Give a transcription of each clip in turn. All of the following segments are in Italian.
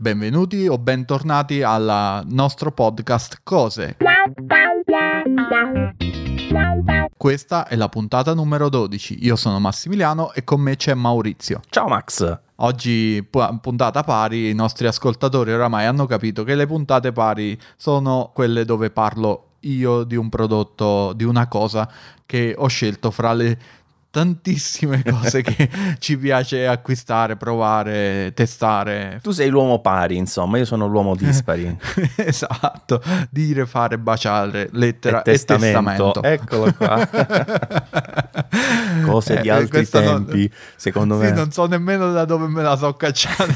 Benvenuti o bentornati al nostro podcast Cose. Questa è la puntata numero 12. Io sono Massimiliano e con me c'è Maurizio. Ciao Max. Oggi puntata pari, i nostri ascoltatori oramai hanno capito che le puntate pari sono quelle dove parlo io di un prodotto, di una cosa che ho scelto fra le tantissime cose che ci piace acquistare, provare, testare. Tu sei l'uomo pari, insomma, io sono l'uomo dispari. esatto, dire, fare, baciare, lettera e testamento. E testamento. Eccolo qua. cose eh, di altri tempi, non, secondo sì, me. non so nemmeno da dove me la so cacciata.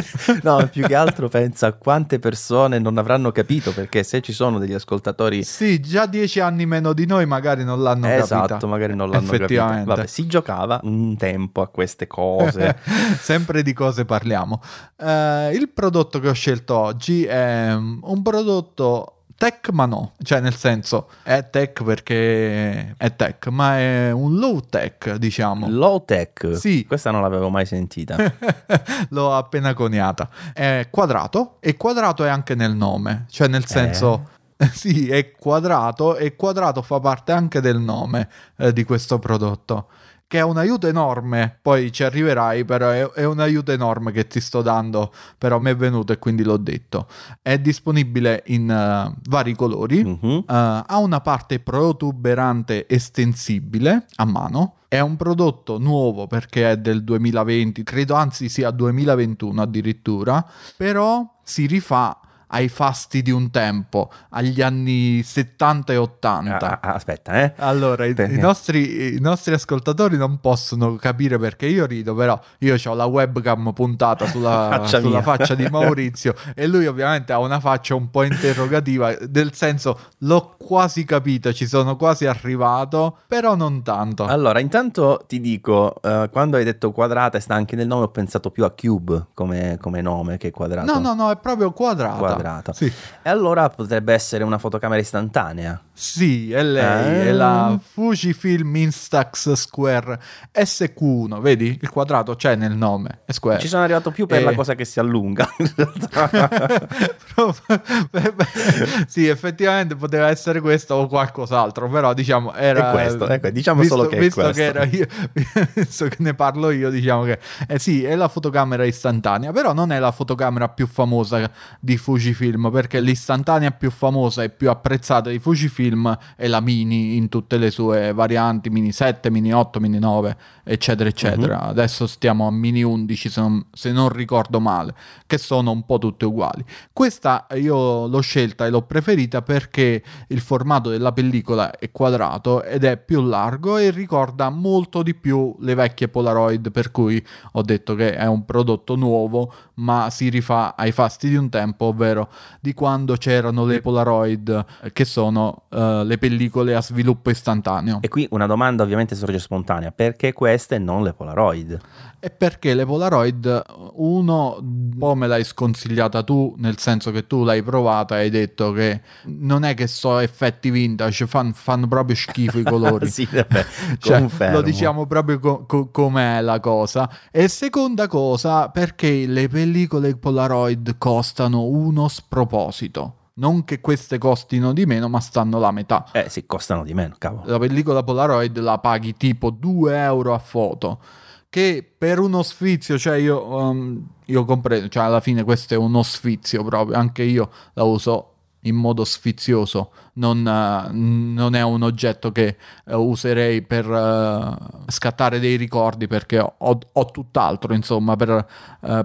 no, più che altro pensa a quante persone non avranno capito, perché se ci sono degli ascoltatori... Sì, già dieci anni meno di noi magari non l'hanno esatto, capita. Esatto, magari non l'hanno capito. Vabbè, si giocava un tempo a queste cose. Sempre di cose parliamo. Uh, il prodotto che ho scelto oggi è un prodotto tech ma no, cioè nel senso è tech perché è tech, ma è un low tech diciamo. Low tech? Sì. Questa non l'avevo mai sentita. L'ho appena coniata. È quadrato e quadrato è anche nel nome, cioè nel senso... Eh? Sì, è quadrato e quadrato fa parte anche del nome eh, di questo prodotto che è un aiuto enorme, poi ci arriverai, però è, è, un aiuto enorme che ti sto dando, però mi è venuto e quindi l'ho detto. È disponibile in uh, vari colori, uh-huh. uh, ha una parte protuberante estensibile a mano, è un prodotto nuovo perché è del 2020, credo anzi sia 2021 addirittura, però si rifà ai fasti di un tempo, agli anni 70 e 80. Ah, ah, aspetta, eh. Allora, i, i, nostri, i, nostri, ascoltatori non possono capire perché io rido, però io ho la webcam puntata sulla faccia, sulla faccia di Maurizio e lui ovviamente ha una faccia un po' interrogativa, nel senso l'ho quasi capito, ci sono quasi arrivato, però non tanto. Allora, intanto ti dico, uh, quando hai detto quadrata e sta anche nel nome, ho pensato più a cube come, come nome che quadrato. No, no, no, è proprio quadrata. quadrata quadrata. Sì. E allora potrebbe essere una fotocamera istantanea. Sì, è lei, ah. è la Fujifilm Instax Square SQ1, vedi? Il quadrato c'è nel nome, è Square. Ci sono arrivato più per e... la cosa che si allunga. sì, effettivamente poteva essere questo o qualcos'altro, però diciamo era... È questo, ecco, diciamo visto, solo che visto. Che era io, visto che ne parlo io, diciamo che... Eh sì, è la fotocamera istantanea, però non è la fotocamera più famosa di Fujifilm, perché l'istantanea più famosa e più apprezzata di Fujifilm film e la mini in tutte le sue varianti, mini 7, mini 8, mini 9, eccetera, eccetera. Uh-huh. Adesso stiamo a mini 11 se non, se non, ricordo male, che sono un po' tutte uguali. Questa io l'ho scelta e l'ho preferita perché il formato della pellicola è quadrato ed è più largo e ricorda molto di più le vecchie Polaroid, per cui ho detto che è un prodotto nuovo, ma si rifà ai fasti di un tempo, ovvero di quando c'erano le Polaroid che sono uh, le pellicole a sviluppo istantaneo. E qui una domanda ovviamente sorge spontanea, perché queste e non le Polaroid? E perché le Polaroid, uno, un po' me l'hai sconsigliata tu, nel senso che tu l'hai provata e hai detto che non è che so effetti vintage, fan, fanno proprio schifo i colori. sì, vabbè, cioè, lo diciamo proprio co- co- com'è la cosa. E seconda cosa, perché le pellicole Polaroid costano uno sproposito. Non che queste costino di meno, ma stanno la metà. Eh sì, costano di meno, cavolo. La pellicola Polaroid la paghi tipo 2 euro a foto. Che per uno sfizio, cioè io, um, io comprendo, cioè alla fine questo è uno sfizio proprio. Anche io la uso in modo sfizioso, non, uh, non, è un oggetto che uh, userei per uh, scattare dei ricordi perché ho, ho tutt'altro insomma per,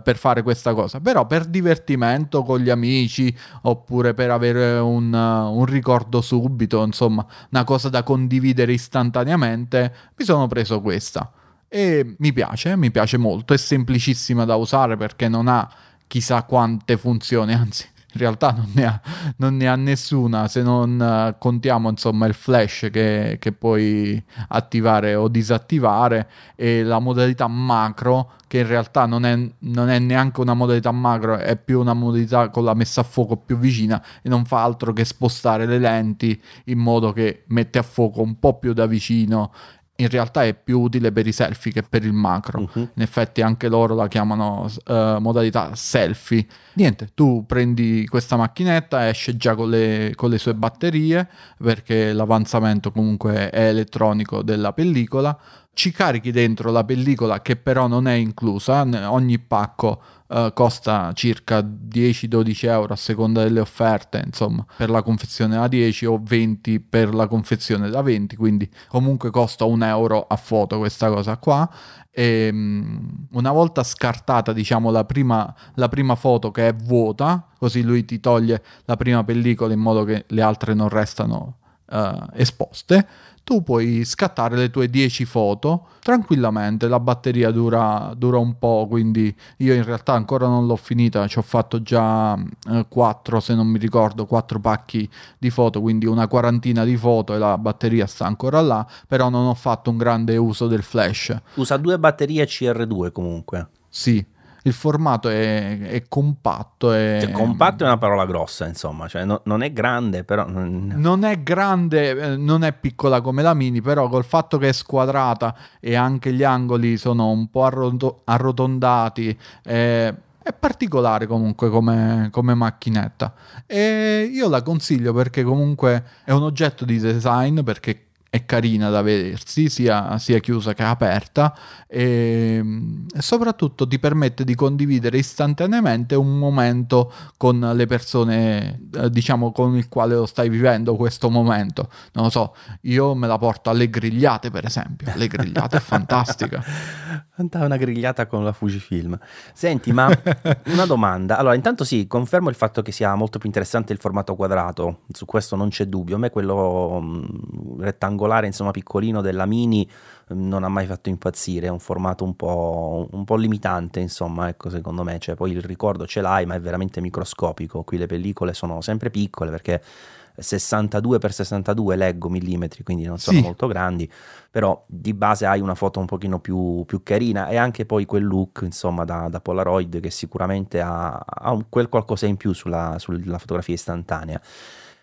per, fare questa cosa, però per divertimento con gli amici oppure per avere un, un ricordo subito, insomma una cosa da condividere istantaneamente, mi sono preso questa. E mi piace, mi piace molto, è semplicissima da usare perché non ha chissà quante funzioni, anzi in realtà non ne ha, non ne ha nessuna se non uh, contiamo insomma il flash che, che, puoi attivare o disattivare e la modalità macro che in realtà non è, non è, neanche una modalità macro è più una modalità con la messa a fuoco più vicina e non fa altro che spostare le lenti in modo che mette a fuoco un po' più da vicino in realtà è più utile per i selfie che per il macro. Mhm. In effetti anche loro la chiamano eh, modalità selfie. Niente, tu prendi questa macchinetta, esce già con le, con le sue batterie, perché l'avanzamento comunque è elettronico della pellicola. Ci carichi dentro la pellicola che però non è inclusa, ogni pacco eh, costa circa 10-12 euro a seconda delle offerte, insomma, per la confezione da 10 o 20 per la confezione da 20, quindi comunque costa un euro a foto questa cosa qua. E mm, una volta scartata, diciamo, la prima, la prima foto che è vuota, così lui ti toglie la prima pellicola in modo che le altre non restano eh, esposte, tu puoi scattare le tue 10 foto tranquillamente. La batteria dura, dura un po', quindi io in realtà ancora non l'ho finita. Ci ho fatto già 4, se non mi ricordo, 4 pacchi di foto, quindi una quarantina di foto e la batteria sta ancora là. Però non ho fatto un grande uso del flash. Usa due batterie CR2 comunque. Sì, il formato è, è compatto. È... Cioè, compatto è una parola grossa, insomma, cioè, no- non è grande, però... non- è grande, eh, non è piccola come la mini, però col fatto che è squadrata e anche gli angoli sono un po' arroto- arrotondati, eh, è particolare comunque come, come macchinetta. E io la consiglio perché comunque è un oggetto di design, perché è carina da vedersi, sia, sia chiusa che aperta, e, e soprattutto ti permette di condividere istantaneamente un momento con le persone, eh, diciamo, con il quale lo stai vivendo questo momento. Non lo so, io me la porto alle grigliate, per esempio. Le grigliate è fantastica. Andava una grigliata con la Fujifilm. Senti, ma una domanda. Allora, intanto sì, confermo il fatto che sia molto più interessante il formato quadrato, su questo non c'è dubbio. A me quello mh, rettangolare, insomma, piccolino della Mini mh, non ha mai fatto impazzire, è un formato un po', un po' limitante, insomma, ecco, secondo me. Cioè, poi il ricordo ce l'hai, ma è veramente microscopico. Qui le pellicole sono sempre piccole perché 62x62 leggo millimetri, quindi non sono Sì. molto grandi, però di base hai una foto un pochino più, più carina e anche poi quel look insomma da, da Polaroid che sicuramente ha, ha un- quel qualcosa in più sulla, sulla fotografia istantanea.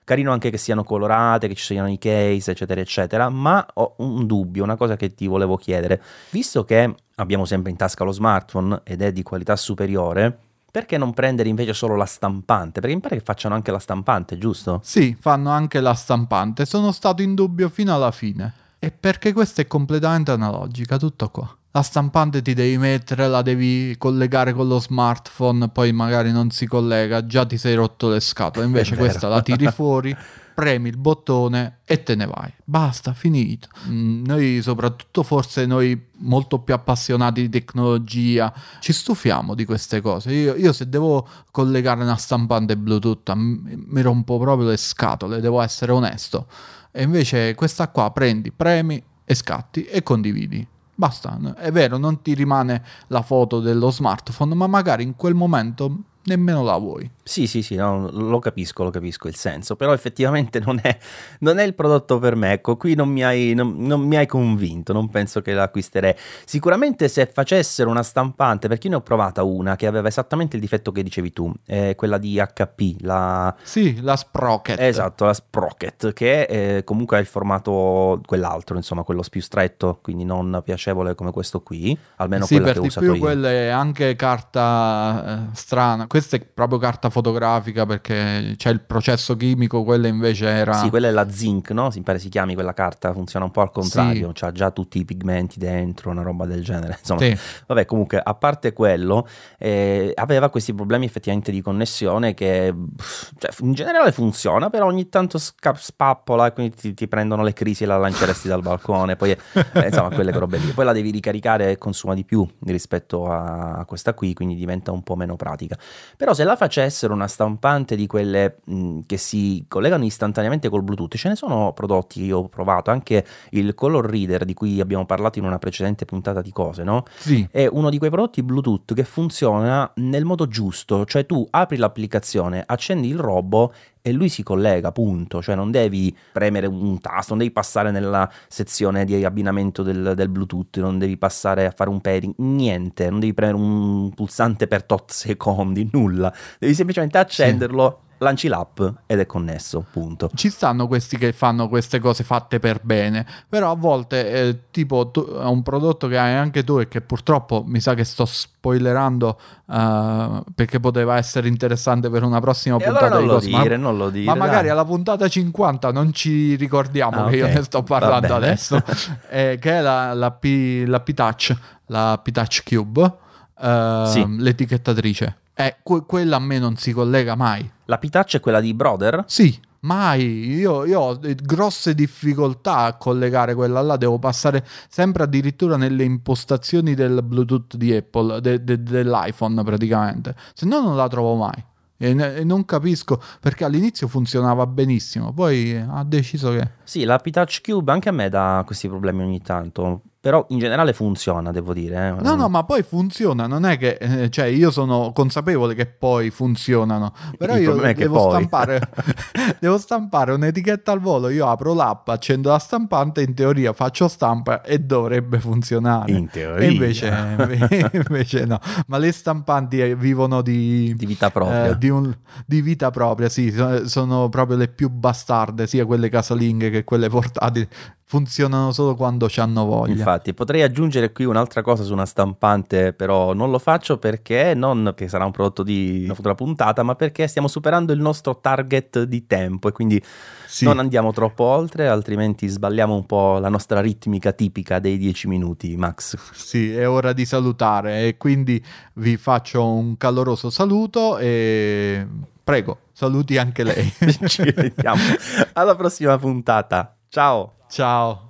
Carino anche che siano colorate, che ci siano i case, eccetera, eccetera, ma ho un dubbio, una cosa che ti volevo chiedere. Visto che abbiamo sempre in tasca lo smartphone ed è di qualità superiore, perché non prendere invece solo la stampante? Perché mi pare che facciano anche la stampante, giusto? Sì, fanno anche la stampante. Sono stato in dubbio fino alla fine. E perché questa è completamente analogica, tutto qua. La stampante ti devi mettere, la devi collegare con lo smartphone, poi magari non si collega, già ti sei rotto le scatole. Invece questa la tiri fuori, premi il bottone e te ne vai. Basta, finito. Mm, noi, soprattutto forse noi molto più appassionati di tecnologia, ci stufiamo di queste cose. Io, io se devo collegare una stampante Bluetooth m- mi rompo proprio le scatole, devo essere onesto. E invece questa qua prendi, premi e scatti e condividi. Basta, è vero, non ti rimane la foto dello smartphone, ma magari in quel momento nemmeno la vuoi. Sì, sì, sì, no, lo capisco, lo capisco il senso, però effettivamente non è, non è il prodotto per me, ecco, qui non mi, hai, non, non mi hai convinto, non penso che l'acquisterei. Sicuramente se facessero una stampante, perché io ne ho provata una che aveva esattamente il difetto che dicevi tu, eh, quella di HP, la... Sì, la Sprocket. Esatto, la Sprocket, che eh, comunque ha il formato quell'altro, insomma, quello più stretto, quindi non piacevole come questo qui, almeno sì, quella per che ho di usato più io. quella è anche carta eh, strana. Questa è proprio carta fotografica perché c'è il processo chimico, quella invece era... Sì, quella è la zinc, no? Mi pare si chiami quella carta, funziona un po' al contrario, c'ha già tutti i pigmenti dentro, una roba del genere. Insomma, Sì. vabbè, comunque, a parte quello, eh, aveva questi problemi effettivamente di connessione che cioè, in generale funziona, però ogni tanto sca- spappola e quindi ti, ti prendono le crisi e la lanceresti dal balcone, poi eh, insomma quelle robe lì. Poi la devi ricaricare e consuma di più rispetto a questa qui, quindi diventa un po' meno pratica. Però se la facessero una stampante di quelle mh, che si collegano istantaneamente col Bluetooth, ce ne sono prodotti che io ho provato, anche il Color Reader di cui abbiamo parlato in una precedente puntata di cose, no? Sì, È uno di quei prodotti Bluetooth che funziona nel modo giusto, cioè tu apri l'applicazione, accendi il robo e lui si collega, punto, cioè non devi premere un tasto, non devi passare nella sezione di abbinamento del, del Bluetooth, non devi passare a fare un pairing, niente, non devi premere un pulsante per tot secondi, nulla, devi semplicemente accenderlo lanci l'app ed è connesso, punto. Ci stanno questi che fanno queste cose fatte per bene, però a volte eh, tipo tu, un prodotto che hai anche tu e che purtroppo mi sa che sto spoilerando uh, perché poteva essere interessante per una prossima e puntata allora non di lo cose, dire, ma, non lo dire. ma magari dai. alla puntata 50 non ci ricordiamo Ah, che io ok. ne sto parlando adesso, eh, che è la, la, P, la P-Touch, la P-Touch Cube, eh, Sì. l'etichettatrice. Eh, que- quella a me non si collega mai. La P-Touch è quella di Brother? Sì, mai. Io, io ho grosse difficoltà a collegare quella là. Devo passare sempre addirittura nelle impostazioni del Bluetooth di Apple, de- de- dell'iPhone praticamente. Se no, non la trovo mai. E, ne- e non capisco perché all'inizio funzionava benissimo, poi ha deciso che. Sì, la P-Touch Cube anche a me dà questi problemi ogni tanto, però in generale funziona, devo dire. eh. No, no, ma poi funziona, non è che, eh, cioè, io sono consapevole che poi funzionano, però Il io devo stampare, devo stampare un'etichetta al volo, io apro l'app, accendo la stampante, in teoria faccio stampa e dovrebbe funzionare. In teoria. E invece, invece no, ma le stampanti eh, vivono di, Di vita propria. eh, di, un- di vita propria, sì, so- sono proprio le più bastarde, sia quelle casalinghe che quelle portatili, funzionano solo quando ci hanno voglia. Infatti, potrei aggiungere qui un'altra cosa su una stampante, però non lo faccio perché non che sarà un prodotto di una futura puntata, ma perché stiamo superando il nostro target di tempo e quindi Sì. non andiamo troppo oltre, altrimenti sballiamo un po' la nostra ritmica tipica dei 10 minuti, Max. Sì, è ora di salutare e quindi vi faccio un caloroso saluto e prego, saluti anche lei. Ci vediamo alla prossima puntata. Ciao! Ciao.